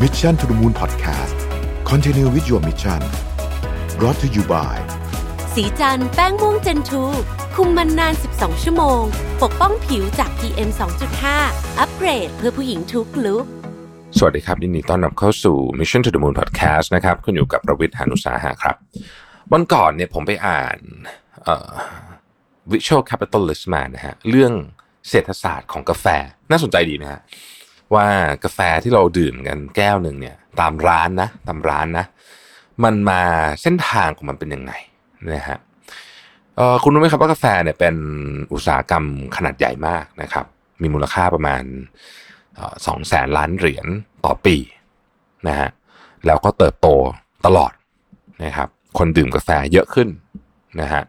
Mission to the Moon Podcast Continue with your mission brought to you by สีจันแป้งม่วงเจนทูคุมมันนาน 12 ชั่วโมง ปกป้องผิวจาก PM 2.5 อัปเกรดเพื่อผู้หญิงทุกลุกสวัสดีครับ ยินดีต้อนรับเข้าสู่ Mission to the Moon Podcast นะครับคุณอยู่กับประวิทย์หานุสาหะครับ วันก่อนเนี่ยผมไปอ่านเอ่อ Visual Capitalist มานะฮะเรื่องเศรษฐศาสตร์ของกาแฟน่าสนใจดีนะฮะ ว่ากาแฟที่เราดื่มกันแก้วหนึ่งเนี่ย ตามร้านนะ ตามร้านนะ มันมาเส้นทางของมันเป็นยังไงนะฮะคุณรู้ไหมครับว่ากาแฟเนี่ยเป็นอุตสาหกรรมขนาดใหญ่มากนะครับ มีมูลค่าประมาณสองแสนล้านเหรียญต่อปีนะฮะแล้วก็เติบโตตลอดนะครับ คนดื่มกาแฟเยอะขึ้นนะฮะ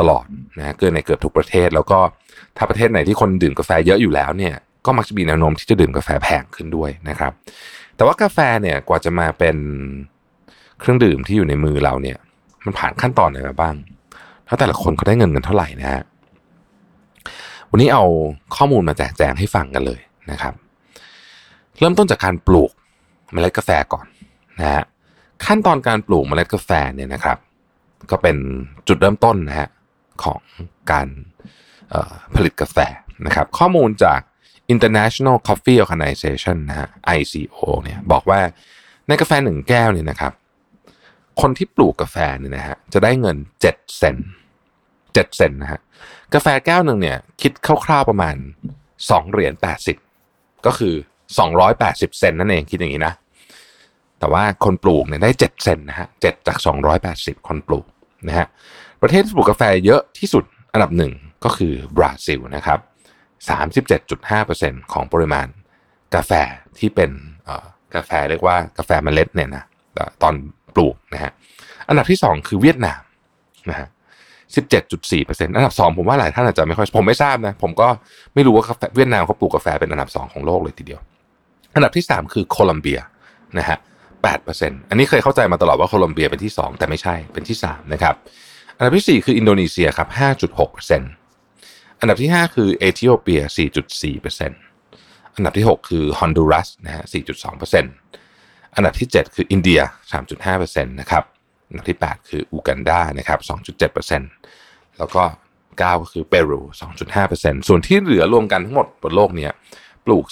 ตลอดนะฮะเกินในเกือบทุกประเทศ แล้วก็ถ้าประเทศไหนที่คนดื่มกาแฟเยอะอยู่แล้วเนี่ย ก็มักจะมีแนวโน้มที่จะดื่มกาแฟแพงขึ้นด้วยนะครับ แต่ว่ากาแฟเนี่ยกว่าจะมาเป็นเครื่องดื่มที่อยู่ในมือเราเนี่ย มันผ่านขั้นตอนไหนมาบ้าง แล้วแต่ละคนเขาได้เงินกันเท่าไหร่นะฮะวันนี้เอาข้อมูลมาแจกแจงให้ฟังกันเลยนะครับ เริ่มต้นจากการปลูกเมล็ดกาแฟก่อนนะฮะขั้นตอนการปลูกเมล็ดกาแฟเนี่ยนะครับ ก็เป็นจุดเริ่มต้นนะฮะของการผลิตกาแฟนะครับ ข้อมูลจาก International Coffee Organization นะฮะ ICO เนี่ยบอกว่าในกาแฟหนึ่งแก้วเนี่ยนะครับ คนที่ปลูกกาแฟเนี่ยนะฮะจะได้เงิน 7 เซนต์7เซนนะฮะกาแฟแก้วหนึ่งเนี่ยคิดคร่าวๆประมาณ 2 เหรียญ80 ก็คือ 280 เซนนั่นเองคิดอย่างนี้นะ แต่ว่าคนปลูกเนี่ยได้ 7 เซนนะฮะ7จาก 280 คนปลูกนะฮะประเทศที่ปลูกกาแฟเยอะที่สุดอันดับหนึ่งก็คือบราซิลนะครับ 37.5%ของปริมาณกาแฟที่เป็นกาแฟเรียกว่ากาแฟเมล็ดเนี่ยนะตอนปลูกนะฮะอันดับที่ 2 คือเวียดนามนะฮะ17.4%อันดับ 2 ผมว่าหลายท่านอาจจะไม่ค่อยผมไม่ทราบนะ ผมก็ไม่รู้ว่ากาแฟเวียดนามเขาปลูกกาแฟเป็นอันดับ 2 ของโลกเลยทีเดียว อันดับที่ 3 คือโคลัมเบียนะฮะ8%อันนี้เคยเข้าใจมาตลอดว่าโคลัมเบียเป็นที่ 2 แต่ไม่ใช่เป็นที่ 3 นะครับ อันดับที่ 4 คืออินโดนีเซียครับ 5.6% อันดับที่ 5 คือเอธิโอเปีย 4.4%อันดับที่ 6 คือฮอนดูรัสนะฮะ 4.2%อันดับที่ 7 คืออินเดีย 3.5%นะครับอันดับที่ 8 คืออูกันดานะครับ 2.7%แล้วก็ 9 ก็คือเปรู 2.5%ส่วนที่เหลือรวมกันทั้งหมดบนโลกเนี้ยปลูก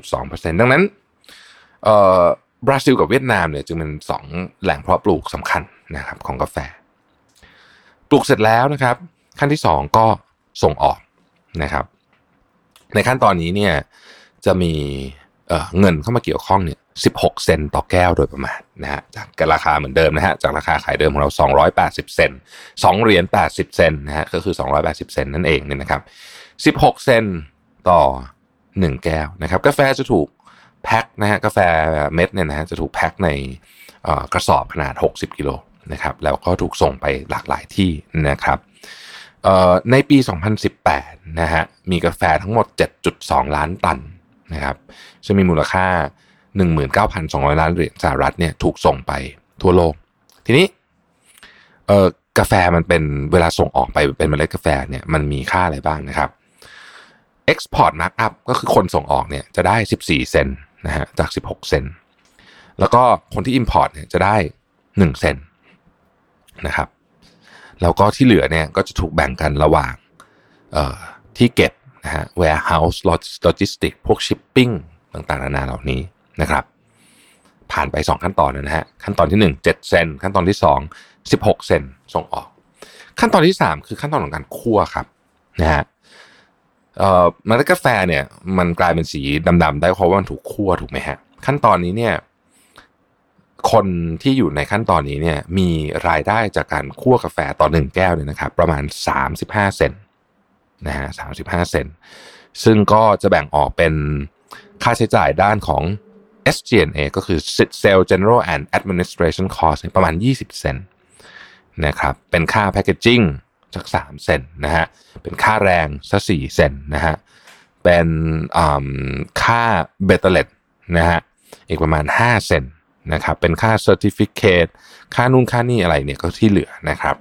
14.2%ดังนั้นเอ่อบราซิลกับเวียดนามเนี่ยจึงเป็น 2 แหล่งเพาะปลูกสำคัญนะครับของกาแฟ ปลูกเสร็จแล้วนะครับ ขั้นที่ 2 ก็ส่งออก นะครับ ในขั้นตอนนี้เนี่ยจะมีเเงินเข้ามาเกี่ยวข้องเนี่ย16 เซนต์ต่อแก้วโดยประมาณนะฮะจากราคาเหมือนเดิมนะฮะจากราคาขายเดิมของเรา 280 เซนต์2เหรียญ80 เซนต์นะฮะก็คือ 280 เซนต์นั่นเองเนี่ยนะครับ16 เซนต์ต่อ 1 แก้วนะครับ กาแฟจะถูกแพ็คนะฮะกาแฟเม็ดเนี่ยนะฮะจะถูกแพ็คในกระสอบขนาด 60 กิโลนะครับแล้วก็ถูกส่งไปหลากหลายที่นะครับ ในปี 2018 นะฮะ มีกาแฟทั้งหมด 7.2 ล้านตันนะครับจะมีมูลค่า 19,200 ล้านเหรียญสหรัฐเนี่ยถูกส่งไปทั่วโลก ทีนี้เกาแฟมันเป็นเวลาส่งออกไปเป็นเมล็ดกาแฟเนี่ยมันมีค่าอะไรบ้างนะครับ Export Markup ก็คือคนส่งออกเนี่ยจะได้ 14 เซนนะฮะจาก 16 เซนแล้วก็คนที่ Import เนี่ยจะได้ 1 เซนนะครับ แล้วก็ที่เหลือเนี่ยก็จะถูกแบ่งกันระหว่างที่เก็บนะฮะ warehouse logistics พวก shipping ต่างๆนานาเหล่านี้นะครับ ผ่านไป 2 ขั้นตอนนะฮะ ขั้นตอนที่ 1 7 เซน ขั้นตอนที่ 2 16 เซนส่งออก ขั้นตอนที่ 3 คือขั้นตอนของการคั่วครับนะฮะเอ่อเมล็ดกาแฟเนี่ยมันกลายเป็นสีดำๆได้เพราะว่ามันถูกคั่วถูกไหมฮะ ขั้นตอนนี้เนี่ย คนที่อยู่ในขั้นตอนนี้เนี่ยมีรายได้จากการคั่วกาแฟต่อหนึ่งแก้วเนี่ยนะครับประมาณ 35 เซนนะฮะ35เซนซึ่งก็จะแบ่งออกเป็นค่าใช้จ่ายด้านของ SG&A ก็คือ Sale General and Administration Cost ประมาณ 20 เซนนะครับเป็นค่า packaging สัก 3 เซนนะฮะเป็นค่าแรงสัก4เซนนะฮะเป็นค่า better rate นะฮะอีกประมาณ 5 เซน นะครับเป็นค่า certificateค่านู่นค่านี่อะไรเนี่ยก็ที่เหลือนะครับ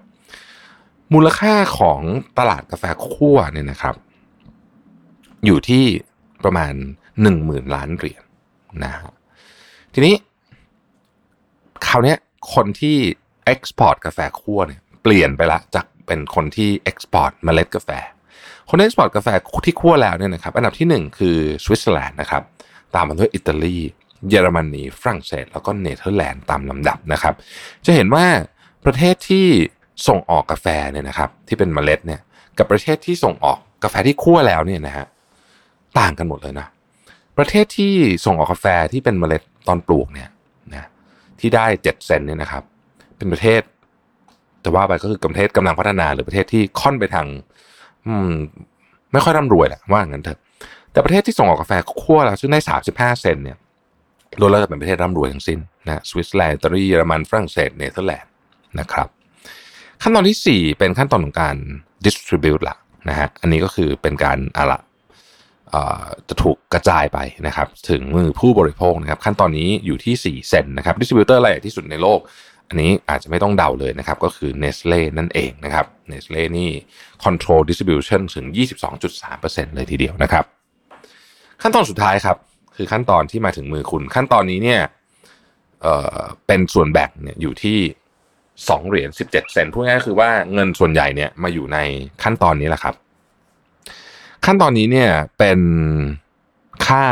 มูลค่าของตลาดกาแฟคั่วเนี่ยนะครับ อยู่ที่ประมาณ 1 0,000 ล้านเหรียญนะฮะทีนี้คราวนี้คนที่ export กาแฟคั่วเนี่ยเปลี่ยนไปละจากเป็นคนที่ export เมล็ดกาแฟ คนที่ export กาแฟที่คั่วแล้วเนี่ยนะครับ อันดับที่หนึ่งคือสวิตเซอร์แลนด์นะครับ ตามมาด้วยอิตาลี เยอรมนีฝรั่งเศส แล้วก็เนเธอร์แลนด์ตามลำดับนะครับ จะเห็นว่าประเทศที่ส่งออกกาแฟเนี่ยนะครับ ที่เป็นเมล็ดเนี่ยกับประเทศที่ส่งออกกาแฟที่คั่วแล้วเนี่ยนะฮะต่างกันหมดเลยนะ ประเทศที่ส่งออกกาแฟที่เป็นเมล็ดตอนปลูกเนี่ยนะที่ได้เจ็ดเซนเนี่ยนะครับ เป็นประเทศ แต่ว่าไปก็คือประเทศกำลังพัฒนาหรือประเทศที่ค่อนไปทาง อืม ไม่ค่อยร่ำรวยแหละว่างั้นเถอะแต่ประเทศที่ส่งออกกาแฟคั่วแล้วซึ่งได้สามสิบห้าเซนเนี่ย โดยเราจะเป็นประเทศร่ำรวยทั้งสิ้นนะสวิตเซอร์แลนด์อิตาลีเยอรมันฝรั่งเศสเนเธอร์แลนด์นะครับขั้นตอนที่สี่เป็นขั้นตอนของการ distribute ละนะฮะอันนี้ก็คือเป็นการอะละจะถูกกระจายไปนะครับ ถึงมือผู้บริโภคนะครับ ขั้นตอนนี้อยู่ที่ 4 เซนนะครับ distributor รายใหญ่ที่สุดในโลก อันนี้อาจจะไม่ต้องเดาเลยนะครับ ก็คือ Nestle นั่นเองนะครับ Nestle นี่ control distribution ถึง 22.3%เลยทีเดียวนะครับ ขั้นตอนสุดท้ายครับ คือขั้นตอนที่มาถึงมือคุณ ขั้นตอนนี้เนี่ยเอ่อเป็นส่วนแบ่งเนี่ยอยู่ที่2เหรียญ17เซนพูดง่ายๆคือว่าเงินส่วนใหญ่เนี่ยมาอยู่ในขั้นตอนนี้แหละครับ ขั้นตอนนี้เนี่ยเป็นค่า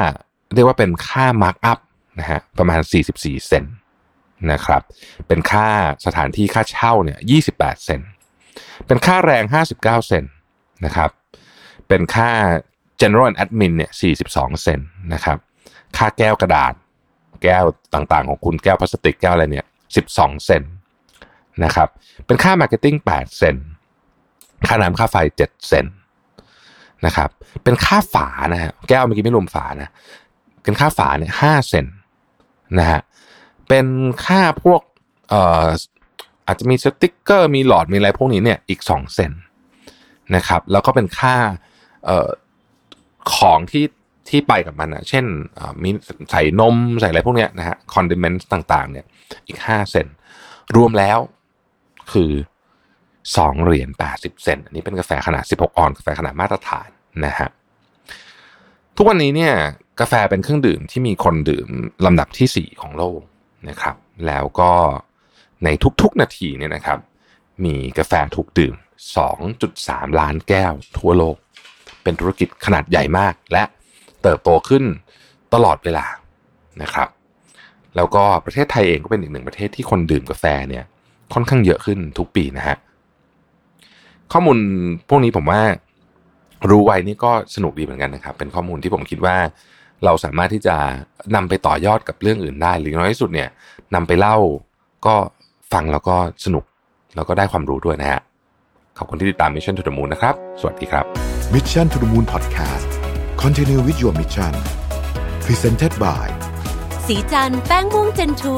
เรียกว่าเป็นค่ามาร์กอัพนะฮะประมาณ 44 เซนนะครับ เป็นค่าสถานที่ค่าเช่าเนี่ย28 เซนเป็นค่าแรง 59 เซนนะครับ เป็นค่า general and admin เนี่ย42 เซนนะครับ ค่าแก้วกระดาษ แก้วต่างๆ ของคุณแก้วพลาสติกแก้วอะไรเนี่ย12 เซนนะครับ เป็นค่า marketing 8เซนค่าน้ำค่าไฟ 7 เซนนะครับ เป็นค่าฝานะฮะแก้วเมื่อกี้ไม่รวมฝานะ เป็นค่าฝาเนี่ยห้าเซนนะฮะเป็นค่าพวกเอ่ออาจจะมีสติ๊กเกอร์มีหลอดมีอะไรพวกนี้เนี่ยอีกสองเซนนะครับ แล้วก็เป็นค่าเอ่อของที่ ที่ไปกับมันนะเช่นมีใส่นมใส่อะไรพวกเนี้ยนะฮะ condiment ต่างๆ เนี่ยอีกห้าเซนรวมแล้วคือสองเหรียญแปดสิบเซนอันนี้เป็นกาแฟขนาดสิบหกออนซ์กาแฟขนาดมาตรฐานนะฮะทุกวันนี้เนี่ยกาแฟเป็นเครื่องดื่มที่มีคนดื่มลำดับที่สี่ของโลกนะครับ แล้วก็ในทุกๆนาทีเนี่ยนะครับ มีกาแฟถูกดื่ม 2.3 ล้านแก้วทั่วโลก เป็นธุรกิจขนาดใหญ่มากและ เติบโตขึ้นตลอดเวลานะครับ แล้วก็ประเทศไทยเองก็เป็นอีกหนึ่งประเทศที่คนดื่มกาแฟเนี่ยค่อนข้างเยอะขึ้นทุกปีนะฮะข้อมูลพวกนี้ผมว่ารู้ไว้นี่ก็สนุกดีเหมือนกันนะครับ เป็นข้อมูลที่ผมคิดว่าเราสามารถที่จะนำไปต่อยอดกับเรื่องอื่นได้ หรือน้อยที่สุดเนี่ยนำไปเล่าก็ฟังแล้วก็สนุกแล้วก็ได้ความรู้ด้วยนะฮะขอบคุณที่ติดตาม Mission to the Moon นะครับ สวัสดีครับ Mission to the Moon Podcast Continue with your mission Presented by สีจันแป้งม่วงเจนทู